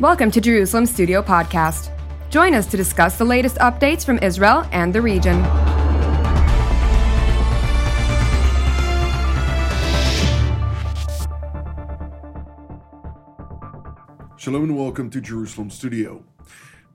Welcome to Jerusalem Studio Podcast. Join us to discuss the latest updates from Israel and the region. Shalom and welcome to Jerusalem Studio.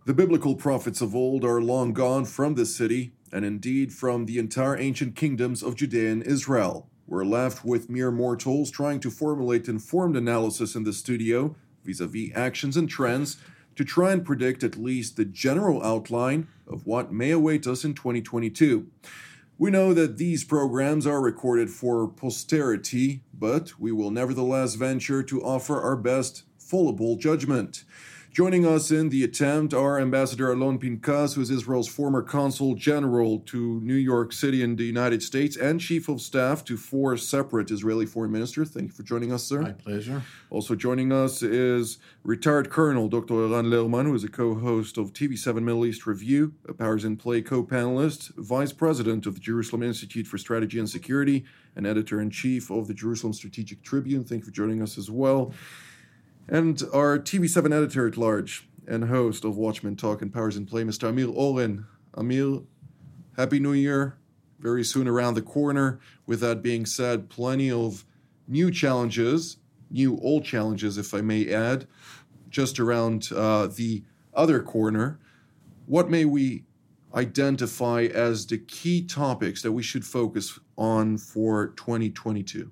The biblical prophets of old are long gone from this city, and indeed from the entire ancient kingdoms of Judea and Israel. We're left with mere mortals trying to formulate informed analysis in the studio vis a vis actions and trends to try and predict at least the general outline of what may await us in 2022. We know that these programs are recorded for posterity, but we will nevertheless venture to offer our best fallible judgment. Joining us in the attempt are Ambassador Alon Pinkas, who is Israel's former consul general to New York City in the United States and chief of staff to four separate Israeli foreign ministers. Thank you for joining us, sir. My pleasure. Also joining us is retired Colonel Dr. Eran Lerman, who is a co-host of TV7 Middle East Review, a Powers in Play co-panelist, vice president of the Jerusalem Institute for Strategy and Security, and editor-in-chief of the Jerusalem Strategic Tribune. Thank you for joining us as well and our TV7 editor at large and host of Watchmen Talk and Powers in Play, Mr. Amir Oren. Amir, Happy New Year. Very soon around the corner. With that being said, plenty of new challenges, new old challenges, if I may add, just around uh, the other corner. What may we identify as the key topics that we should focus on for 2022?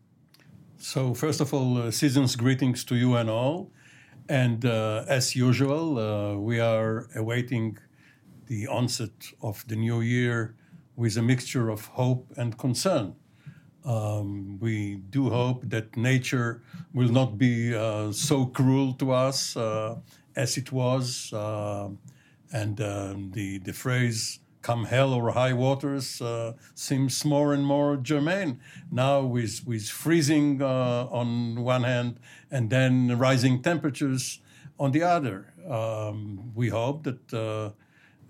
So, first of all, uh, season's greetings to you and all. And uh, as usual, uh, we are awaiting the onset of the new year with a mixture of hope and concern. Um, we do hope that nature will not be uh, so cruel to us uh, as it was. Uh, and the, the phrase, come hell or high waters uh, seems more and more germane now with with freezing uh, on one hand and then rising temperatures on the other. Um, we hope that uh,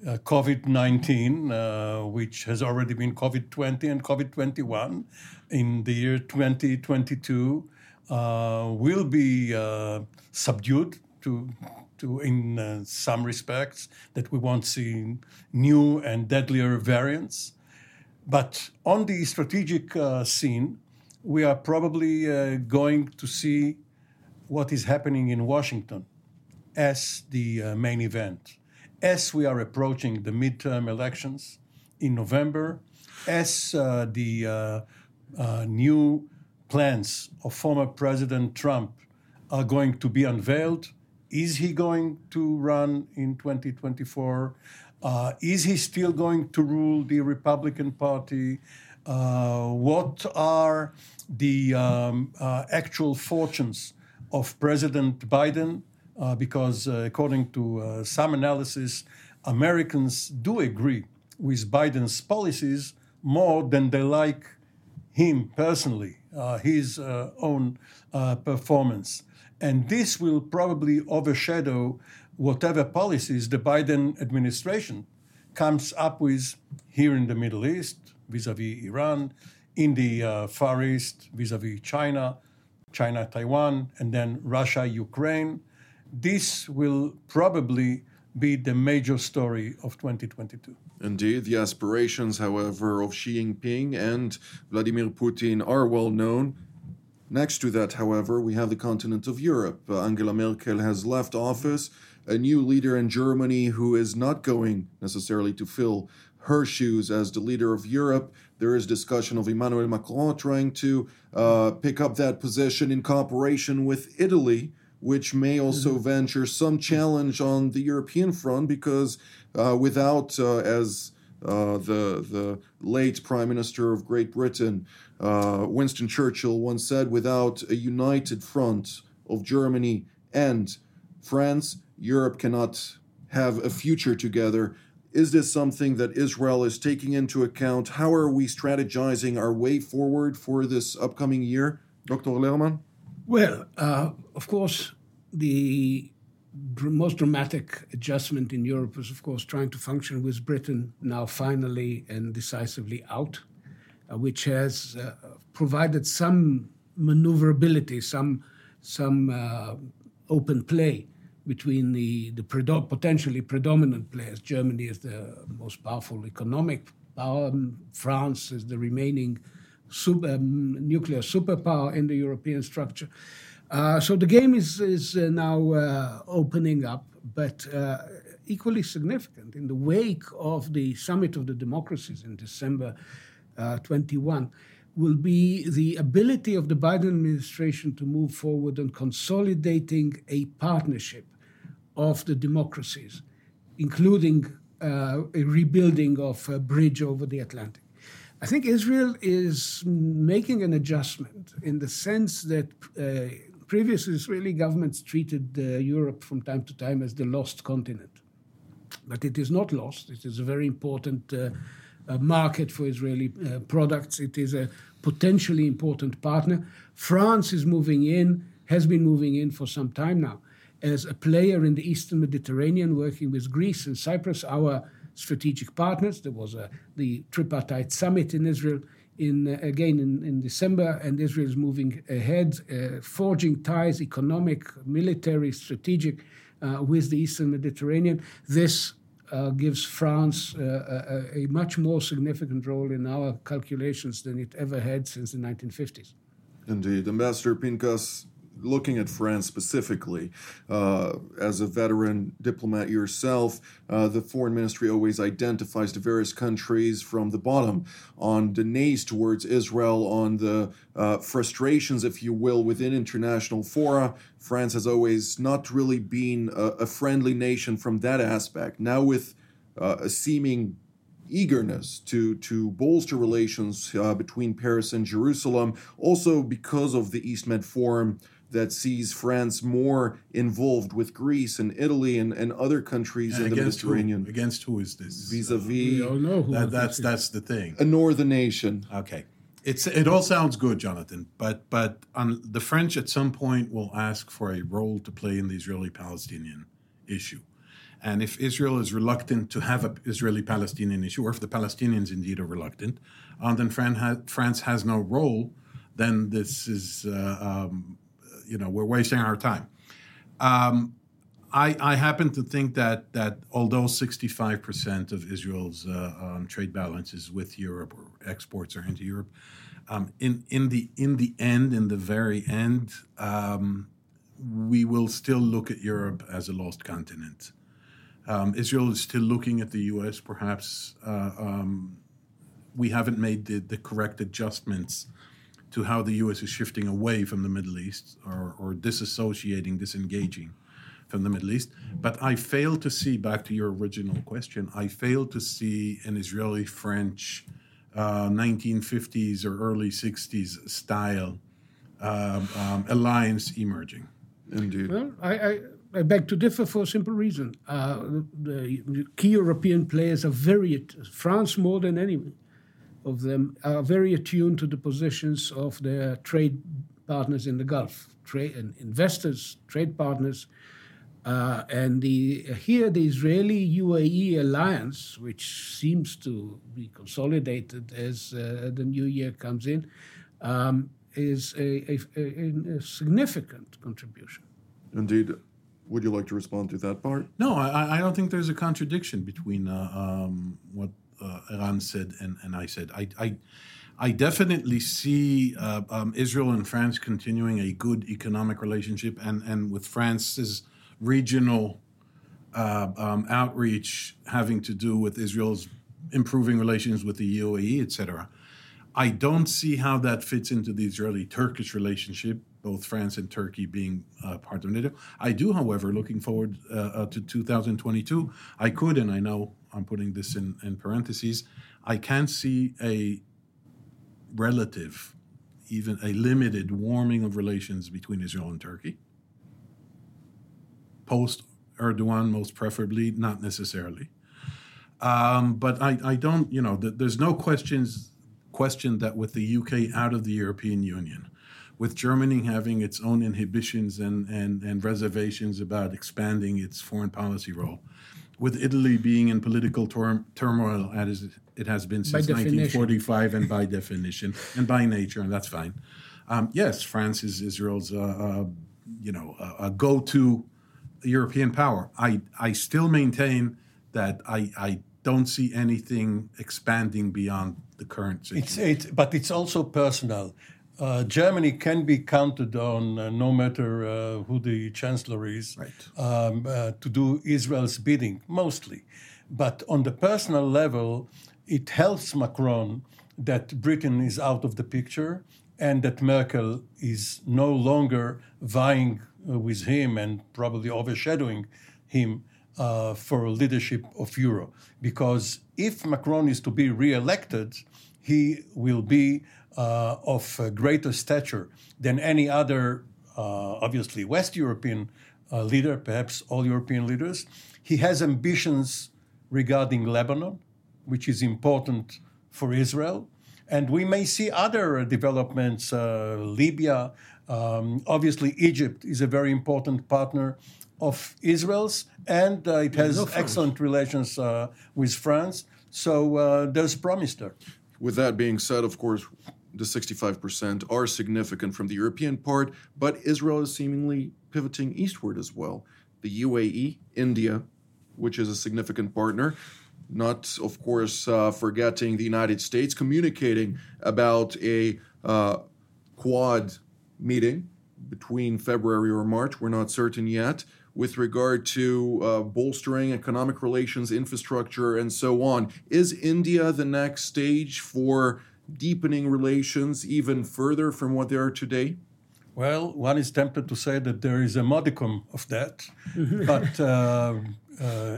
uh COVID 19, uh, which has already been COVID 20 and COVID 21 in the year 2022, uh, will be subdued to to, in uh, some respects, that we won't see new and deadlier variants. But on the strategic uh, scene, we are probably uh, going to see what is happening in Washington as the uh, main event. As we are approaching the midterm elections in November, as uh, the uh, new plans of former President Trump are going to be unveiled, is he going to run in 2024? Uh, is he still going to rule the Republican Party? Uh, what are the um, uh, actual fortunes of President Biden? Uh, because uh, according to uh, some analysis, Americans do agree with Biden's policies more than they like him personally, uh, his uh, own uh, performance. And this will probably overshadow whatever policies the Biden administration comes up with here in the Middle East, vis a vis Iran, in the uh, Far East, vis a vis China, China, Taiwan, and then Russia, Ukraine. This will probably be the major story of 2022. Indeed, the aspirations, however, of Xi Jinping and Vladimir Putin are well known. Next to that, however, we have the continent of Europe. Uh, Angela Merkel has left office. A new leader in Germany who is not going necessarily to fill her shoes as the leader of Europe. There is discussion of Emmanuel Macron trying to uh, pick up that position in cooperation with Italy, which may also mm-hmm. venture some challenge on the European front because uh, without, uh, as uh, the the late Prime Minister of Great Britain, uh, Winston Churchill, once said, "Without a united front of Germany and France, Europe cannot have a future together." Is this something that Israel is taking into account? How are we strategizing our way forward for this upcoming year, Dr. Lerman? Well, uh, of course, the most dramatic adjustment in Europe was, of course, trying to function with Britain now finally and decisively out, uh, which has uh, provided some maneuverability, some some uh, open play between the, the potentially predominant players. Germany is the most powerful economic power, France is the remaining super, um, nuclear superpower in the European structure. Uh, so the game is, is uh, now uh, opening up, but uh, equally significant in the wake of the Summit of the Democracies in December uh, 21 will be the ability of the Biden administration to move forward on consolidating a partnership of the democracies, including uh, a rebuilding of a bridge over the Atlantic. I think Israel is making an adjustment in the sense that uh, previous Israeli governments treated uh, Europe from time to time as the lost continent. But it is not lost. It is a very important uh, uh market for Israeli uh, products. It is a potentially important partner. France is moving in, has been moving in for some time now as a player in the Eastern Mediterranean, working with Greece and Cyprus, our strategic partners. There was a, the tripartite summit in Israel in uh, again in, in, December, and Israel is moving ahead, uh, forging ties, economic, military, strategic, uh, with the Eastern Mediterranean. This uh, gives France uh, a, a, much more significant role in our calculations than it ever had since the 1950s. Indeed, Ambassador Pinkas looking at France specifically, uh, as a veteran diplomat yourself, uh, the foreign ministry always identifies the various countries from the bottom on the towards Israel, on the uh, frustrations, if you will, within international fora. France has always not really been a, a friendly nation from that aspect. Now, with uh, a seeming eagerness to to bolster relations uh, between Paris and Jerusalem, also because of the East Med Forum that sees France more involved with Greece and Italy and, and other countries and in the Mediterranean. Who? Against who is this? Vis-a-vis. Uh, know who that, that's that's the thing. A northern nation. Okay. It's, it all sounds good, Jonathan, but but on, the French at some point will ask for a role to play in the Israeli-Palestinian issue, and if Israel is reluctant to have an Israeli-Palestinian issue, or if the Palestinians indeed are reluctant, and then France has, France has no role. Then this is uh, um, you know, we're wasting our time. Um, I, I, happen to think that that although 65% of Israel's uh, um, trade balance is with Europe or exports are into Europe, um, in in the in the end, in the very end, um, we will still look at Europe as a lost continent. Um, Israel is still looking at the U.S. Perhaps uh, um, we haven't made the, the correct adjustments to how the U.S. is shifting away from the Middle East or, or disassociating, disengaging from the Middle East. But I fail to see, back to your original question, I fail to see an Israeli French uh, 1950s or early 60s style um, um, alliance emerging. Indeed. Well, I, I, I, beg to differ for a simple reason. Uh, the, the, key European players are very, France more than anyone of them are very attuned to the positions of their trade partners in the Gulf, trade and investors, trade partners. Uh, and the, here, the Israeli UAE alliance, which seems to be consolidated as uh, the new year comes in, um, is a, a, a, a, significant contribution. Indeed. Would you like to respond to that part? No, I, I don't think there's a contradiction between uh, um, what uh, Eran said and, and I said. I, I, I definitely see uh, um, Israel and France continuing a good economic relationship, and, and with France's regional uh, um, outreach having to do with Israel's improving relations with the UAE, etc. I don't see how that fits into the Israeli-Turkish relationship, both France and Turkey being uh, part of NATO. I do, however, looking forward uh, uh to 2022, I could, and I know I'm putting this in, in parentheses, I can't see a relative, even a limited warming of relations between Israel and Turkey. Post Erdogan, most preferably, not necessarily. Um, but I, I don't, you know, th- there's no questions question that with the UK out of the European Union, with Germany having its own inhibitions and, and, and reservations about expanding its foreign policy role, with Italy being in political tor- turmoil as it has been since 1945 and by definition and by nature, and that's fine. Um, yes, France is Israel's, uh, uh, you know, a, a go-to European power. I, I still maintain that I, I don't see anything expanding beyond the current situation. It's, it, but it's also personal. Uh, Germany can be counted on, uh, no matter uh, who the chancellor is, Right. um, uh, to do Israel's bidding, mostly. But on the personal level, it helps Macron that Britain is out of the picture and that Merkel is no longer vying uh, with him and probably overshadowing him uh, for leadership of Euro. Because if Macron is to be re-elected, he will be uh, of uh, greater stature than any other, uh, obviously, West European uh, leader, perhaps all European leaders. He has ambitions regarding Lebanon, which is important for Israel. And we may see other developments, uh, Libya. Um, obviously, Egypt is a very important partner of Israel's, and uh, it has no excellent relations uh, with France. So uh, there's promise there. With that being said, of course, the 65% are significant from the European part, but Israel is seemingly pivoting eastward as well. The UAE, India, which is a significant partner, not, of course, uh, forgetting the United States, communicating about a uh, quad meeting between February or March, we're not certain yet, with regard to uh, bolstering economic relations, infrastructure, and so on. Is India the next stage for deepening relations even further from what they are today? Well, one is tempted to say that there is a modicum of that, but uh, uh,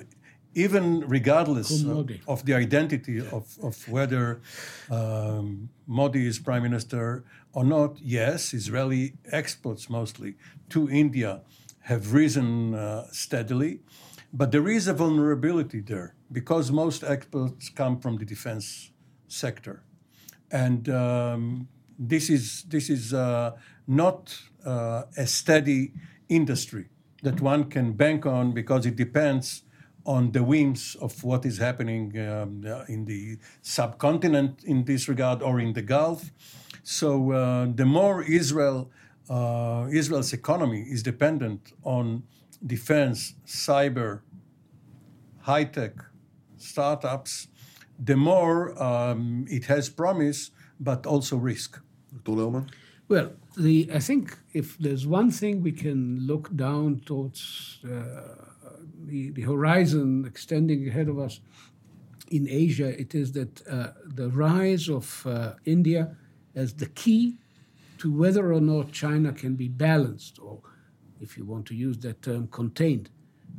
even regardless of, of the identity of, of whether um, Modi is prime minister or not, yes, Israeli exports mostly to India have risen uh, steadily, but there is a vulnerability there because most exports come from the defense sector and um, this is this is uh, not uh, a steady industry that one can bank on because it depends on the whims of what is happening um, uh, in the subcontinent in this regard or in the Gulf. So uh, the more Israel uh, Israel's economy is dependent on defense, cyber, high tech, startups, the more um, it has promise, but also risk. Dr. Lerman? Well, the I think if there's one thing we can look down towards uh, the, the horizon extending ahead of us in Asia, it is that uh, the rise of uh, India as the key to whether or not China can be balanced, or if you want to use that term, contained,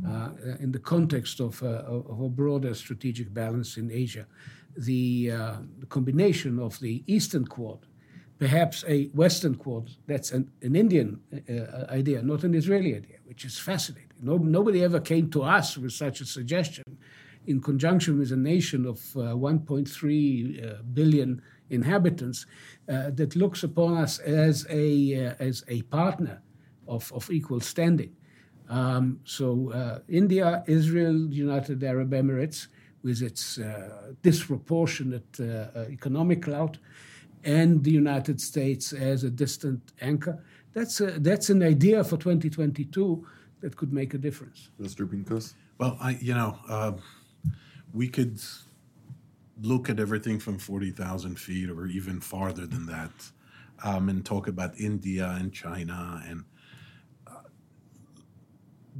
uh, in the context of, uh, of a broader strategic balance in Asia. The, uh, the combination of the Eastern Quad perhaps a Western Quad. That's an, an Indian uh, idea, not an Israeli idea, which is fascinating. No, nobody ever came to us with such a suggestion in conjunction with a nation of uh, 1.3 uh, billion inhabitants uh, that looks upon us as a, uh, as a partner of, of equal standing. Um, so, uh, India, Israel, United Arab Emirates, with its disproportionate economic clout, and the United States as a distant anchor. That's, a, that's an idea for 2022 that could make a difference. Mr. Pinkas? Well, I, you know, uh, we could look at everything from 40,000 feet or even farther than that um, and talk about India and China and uh,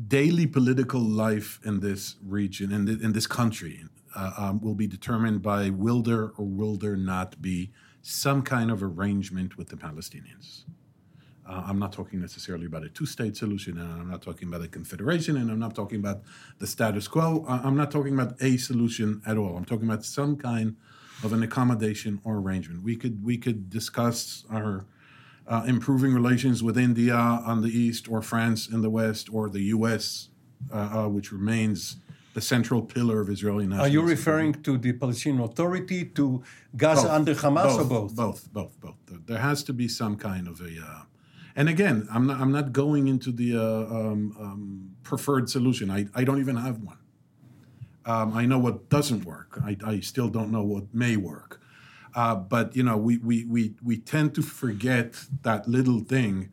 daily political life in this region, in, th- in this country, uh, um, will be determined by will there or will there not be some kind of arrangement with the Palestinians. Uh, I'm not talking necessarily about a two state solution, and I'm not talking about a confederation, and I'm not talking about the status quo. I'm not talking about a solution at all. I'm talking about some kind of an accommodation or arrangement. We could, we could discuss our uh, improving relations with India on the east, or France in the west, or the US, uh, uh, which remains the central pillar of Israeli national Are you referring to the Palestinian Authority, to Gaza under Hamas, or both? Both, both, both. There- There has to be some kind of a. Uh, and again, I'm not. I'm not going into the uh, um, um, preferred solution. I, I don't even have one. Um, I know what doesn't work. I, I still don't know what may work. Uh, but you know, we, we we we tend to forget that little thing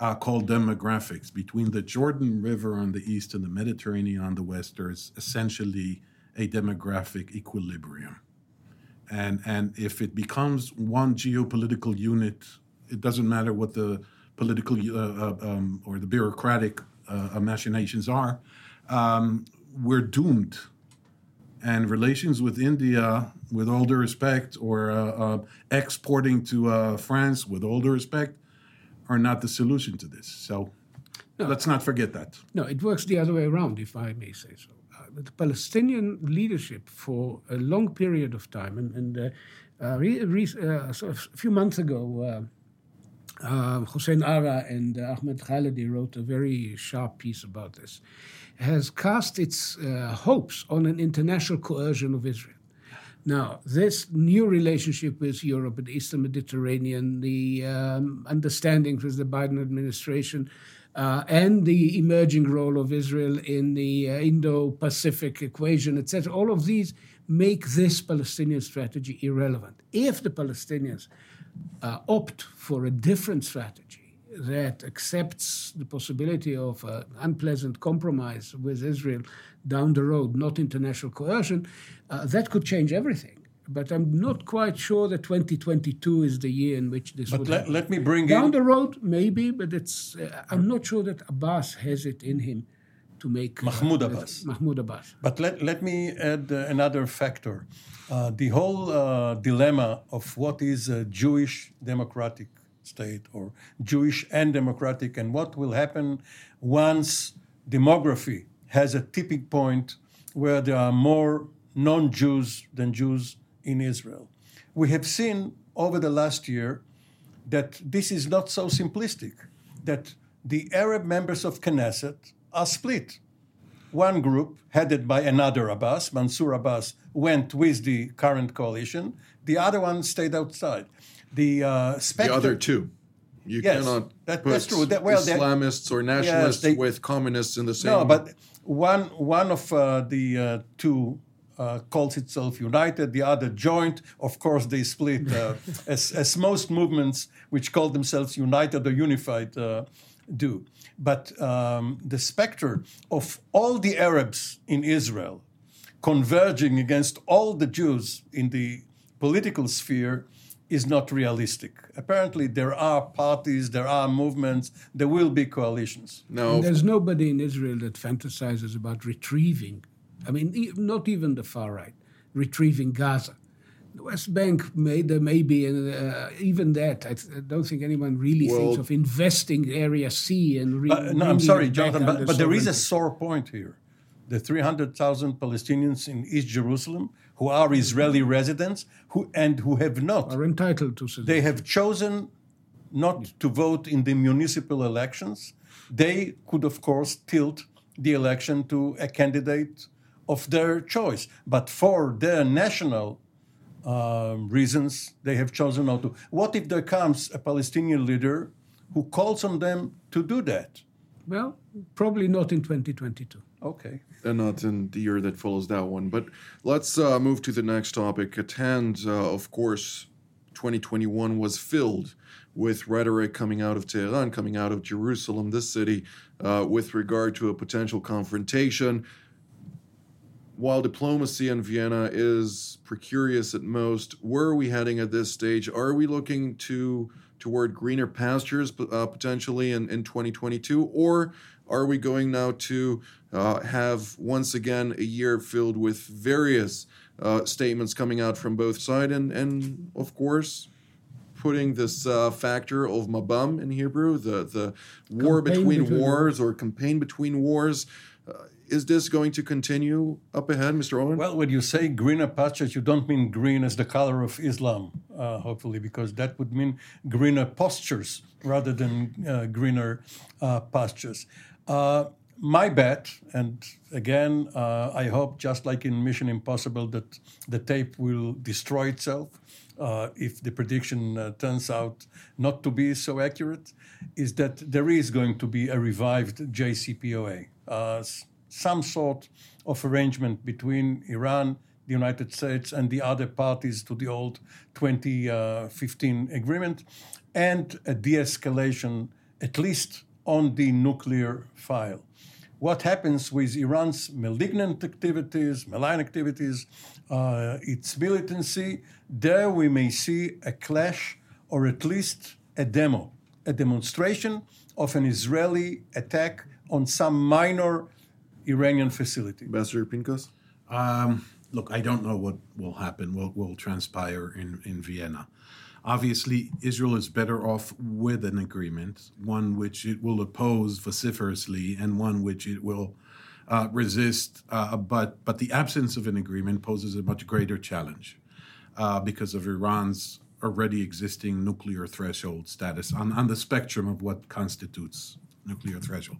uh, called demographics. Between the Jordan River on the east and the Mediterranean on the west, there's essentially a demographic equilibrium. And, and if it becomes one geopolitical unit, it doesn't matter what the political uh, uh, um, or the bureaucratic uh, machinations are, um, we're doomed. And relations with India, with all due respect, or uh, uh, exporting to uh, France, with all due respect, are not the solution to this. So no. let's not forget that. No, it works the other way around, if I may say so. the Palestinian leadership for a long period of time, and, and re, re, so a few months ago, uh, Hussein Agha and uh, Ahmed Khalidi wrote a very sharp piece about this, has cast its uh, hopes on an international coercion of Israel. Now, this new relationship with Europe and Eastern Mediterranean, the um, understandings with the Biden administration, uh, and the emerging role of Israel in the uh, Indo Pacific equation, etc., all of these make this Palestinian strategy irrelevant. If the Palestinians uh, opt for a different strategy that accepts the possibility of an unpleasant compromise with Israel down the road, not international coercion, uh, that could change everything. But I'm not quite sure that 2022 is the year in which this but would let, happen. let me bring down in... the road, maybe, but it's. Uh, I'm not sure that Abbas has it in him to make Mahmoud Abbas. Mahmoud Abbas. But let, let me add uh, another factor. Uh, the whole uh, dilemma of what is a Jewish democratic state or Jewish and democratic, and what will happen once demography has a tipping point where there are more non Jews than Jews in Israel. We have seen over the last year that this is not so simplistic, that the Arab members of Knesset are split. One group, headed by another Abbas, Mansour Abbas, went with the current coalition. The other one stayed outside. The, uh, specter, the other two. You yes, cannot that, put that's true. That, well, Islamists or nationalists yes, they, with communists in the same. No, but one one of uh, the uh, two uh, calls itself United, the other joint. Of course, they split, uh, as, as most movements which call themselves United or Unified uh, do. But um, the specter of all the Arabs in Israel converging against all the Jews in the political sphere is not realistic. Apparently, there are parties, there are movements, there will be coalitions. No, and there's nobody in Israel that fantasizes about retrieving. I mean, not even the far right, retrieving Gaza. The West Bank may there may be, uh, even that I, th- I, don't think anyone really well, thinks of investing Area C and. Re- but, no, I'm sorry, Jonathan, but, but there is a sore point here. The 300,000 Palestinians in East Jerusalem who are Israeli residents who and who have not are entitled to. Citizenship. They have chosen not to vote in the municipal elections. They could, of course, tilt the election to a candidate of their choice, but for their national um, reasons, they have chosen not to. What if there comes a Palestinian leader who calls on them to do that? Well, probably not in 2022. Okay. And not in the year that follows that one. But let's uh, move to the next topic at hand. Uh, of course, 2021 was filled with rhetoric coming out of Tehran, coming out of Jerusalem, this city, uh, with regard to a potential confrontation while diplomacy in Vienna is precarious at most, where are we heading at this stage? Are we looking to toward greener pastures uh, potentially in, in 2022, or are we going now to uh, have once again a year filled with various uh, statements coming out from both sides, and and of course putting this uh, factor of mabam in Hebrew, the the war between, between wars or campaign between wars. Uh, is this going to continue up ahead, Mr. Oren? Well, when you say greener pastures, you don't mean green as the color of Islam, uh, hopefully, because that would mean greener postures rather than uh, greener uh, pastures. Uh, my bet, and again, uh, I hope, just like in Mission Impossible, that the tape will destroy itself. Uh, if the prediction turns out not to be so accurate, is that there is going to be a revived JCPOA some sort of arrangement between Iran, the United States, and the other parties to the old 2015 agreement, and a de escalation at least on the nuclear file. What happens with Iran's malignant activities, malign activities, uh, its militancy, there we may see a clash or at least a demo, a demonstration of an Israeli attack on some minor Iranian facility. Ambassador Pinkas? Um, look, I don't know what will happen, what will transpire in, in Vienna. Obviously, Israel is better off with an agreement, one which it will oppose vociferously and one which it will uh, resist. Uh, but, but the absence of an agreement poses a much greater challenge uh, because of Iran's already existing nuclear threshold status on, on the spectrum of what constitutes nuclear threshold.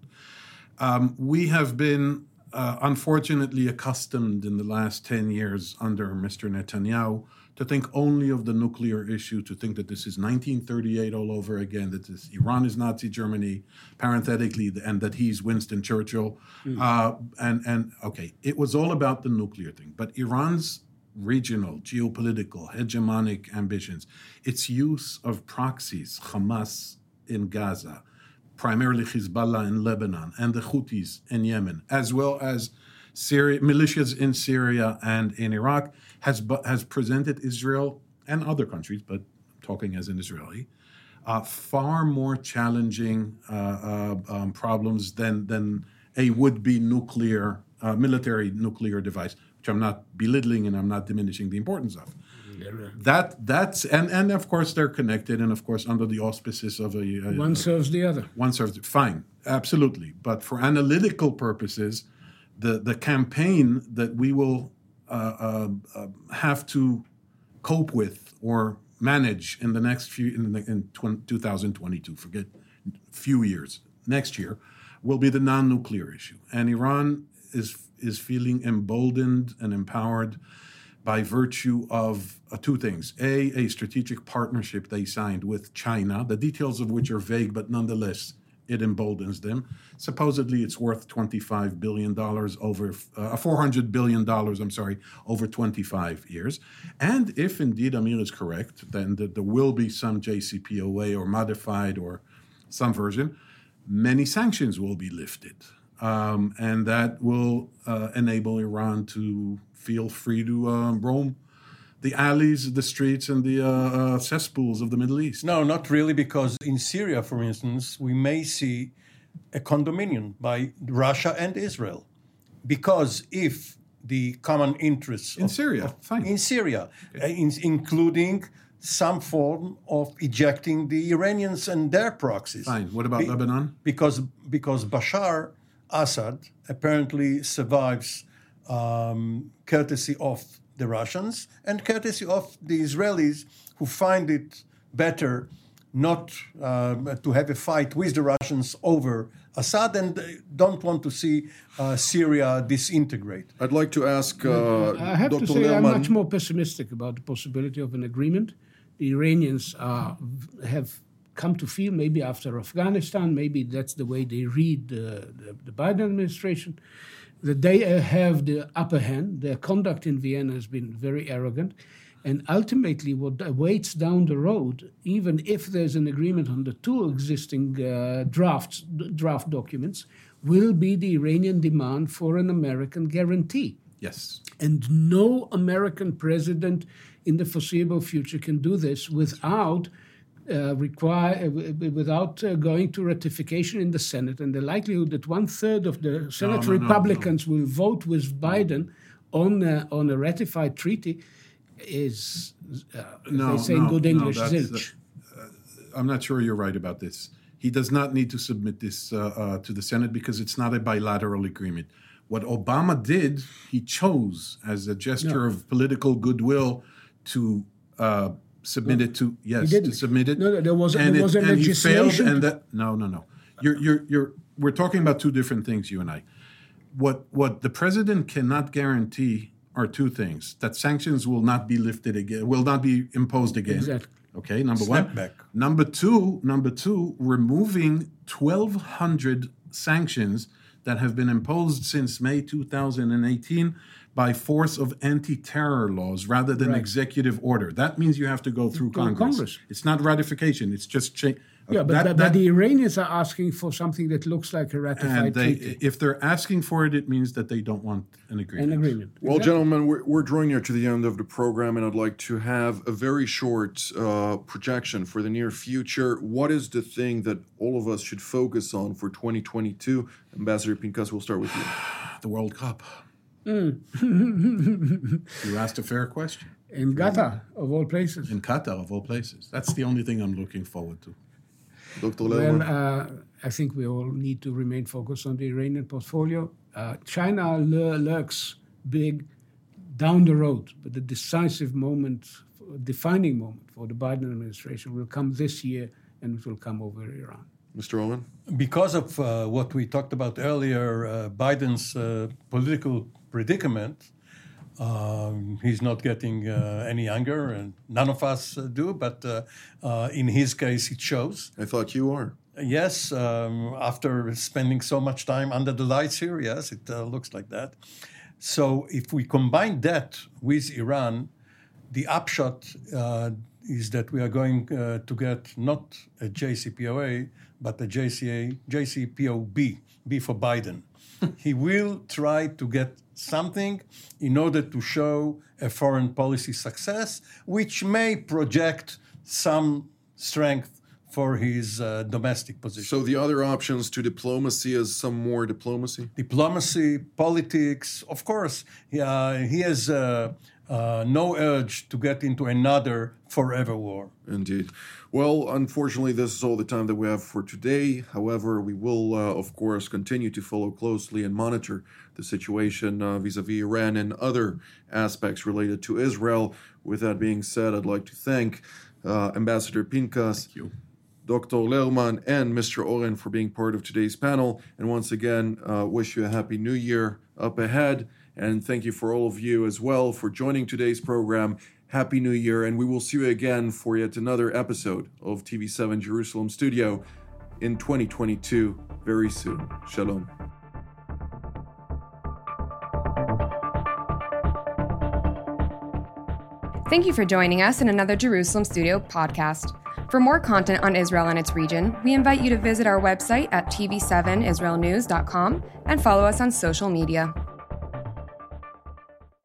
Um, we have been uh, unfortunately accustomed in the last 10 years under Mr. Netanyahu to think only of the nuclear issue, to think that this is 1938 all over again, that this Iran is Nazi Germany, parenthetically, and that he's Winston Churchill. Mm. Uh, and, and okay, it was all about the nuclear thing. But Iran's regional, geopolitical, hegemonic ambitions, its use of proxies, Hamas in Gaza, primarily Hezbollah in Lebanon, and the Houthis in Yemen, as well as Syria, militias in Syria and in Iraq, has, has presented Israel and other countries, but talking as an Israeli, uh, far more challenging uh, uh, um, problems than, than a would be nuclear, uh, military nuclear device, which I'm not belittling and I'm not diminishing the importance of. That that's and and of course they're connected, and of course under the auspices of a, a one serves the other. One serves fine, absolutely. But for analytical purposes, the the campaign that we will uh, uh, uh, have to cope with or manage in the next few in, the, in 2022, forget few years, next year, will be the non-nuclear issue, and Iran is is feeling emboldened and empowered by virtue of uh, two things. A, a strategic partnership they signed with China, the details of which are vague, but nonetheless, it emboldens them. Supposedly, it's worth $25 billion over, uh, $400 billion, I'm sorry, over 25 years. And if indeed Amir is correct, then there will be some JCPOA or modified or some version, many sanctions will be lifted. Um, and that will uh, enable Iran to feel free to um, roam the alleys, the streets, and the uh, uh, cesspools of the Middle East. No, not really, because in Syria, for instance, we may see a condominium by Russia and Israel. Because if the common interests in of, Syria, of, fine. in Syria, uh, in, including some form of ejecting the Iranians and their proxies. Fine. What about Be- Lebanon? Because because Bashar Assad apparently survives um, courtesy of the Russians and courtesy of the Israelis who find it better not uh, to have a fight with the Russians over Assad and don't want to see uh, Syria disintegrate. I'd like to ask uh, I have Dr. to say Lerman. I'm much more pessimistic about the possibility of an agreement. The Iranians have come to feel, maybe after Afghanistan, maybe that's the way they read the, the, the Biden administration, that they have the upper hand. Their conduct in Vienna has been very arrogant. And ultimately, what awaits down the road, even if there's an agreement on the two existing uh, drafts, draft documents, will be the Iranian demand for an American guarantee. Yes. And no American president in the foreseeable future can do this without uh, require uh, without uh, going to ratification in the Senate, and the likelihood that one third of the Senate no, no, Republicans no, will vote with Biden on a, on a ratified treaty is, uh, no, they say in good English, zilch. Uh, I'm not sure you're right about this. He does not need to submit this to the Senate because it's not a bilateral agreement. What Obama did, he chose as a gesture of political goodwill to uh, submit it to yes to submit it. No, no there was and there was it, a and legislation. He failed and that no no no. You're you're you're we're talking about two different things, you and I. What what the president cannot guarantee are two things: that sanctions will not be lifted again, will not be imposed again. Exactly. Okay, number Snap one. Back. Number two, number two, removing twelve hundred sanctions that have been imposed since May 2018 by force of anti-terror laws rather than right. executive order. That means you have to go through Congress. Congress. It's not ratification. It's just cha- Yeah, but, That- but, that- but the Iranians are asking for something that looks like a ratified and they, treaty. if they're asking for it, it means that they don't want an agreement. An agreement. Well, Exactly. gentlemen, we're, we're drawing near to the end of the program, and I'd like to have a very short uh, projection for the near future. What is the thing that all of us should focus on for 2022? Ambassador Pinkas, we'll start with you. The World Cup. Mm. you asked a fair question. In Qatar, of all places. In Qatar, of all places. That's the only thing I'm looking forward to. Dr. Well, uh, I think we all need to remain focused on the Iranian portfolio. Uh, China lur- lurks big down the road, but the decisive moment, defining moment for the Biden administration will come this year, and it will come over Iran. Mr. Oren? because of uh, what we talked about earlier, uh, Biden's uh, political predicament, um, he's not getting uh, any younger, and none of us uh, do, but uh, uh, in his case, it shows. I thought you are. Yes, um, after spending so much time under the lights here, yes, it uh, looks like that. So if we combine that with Iran, the upshot uh, is that we are going uh, to get not a JCPOA, but the JCA, JCPOB, B for Biden. he will try to get something in order to show a foreign policy success, which may project some strength for his uh, domestic position. So the other options to diplomacy is some more diplomacy? diplomacy, politics. Of course, he, uh, he has uh, uh, no urge to get into another forever war. Indeed. Well, unfortunately, this is all the time that we have for today. However, we will, uh, of course, continue to follow closely and monitor the situation vis a vis Iran and other aspects related to Israel. With that being said, I'd like to thank uh, Ambassador Pinkas. you. Dr. Lerman and Mr. Oren for being part of today's panel. And once again, uh, wish you a happy new year up ahead. And thank you for all of you as well for joining today's program. Happy New Year. And we will see you again for yet another episode of TV7 Jerusalem Studio in 2022 very soon. Shalom. Thank you for joining us in another Jerusalem Studio podcast. For more content on Israel and its region, we invite you to visit our website at tv7israelnews.com and follow us on social media.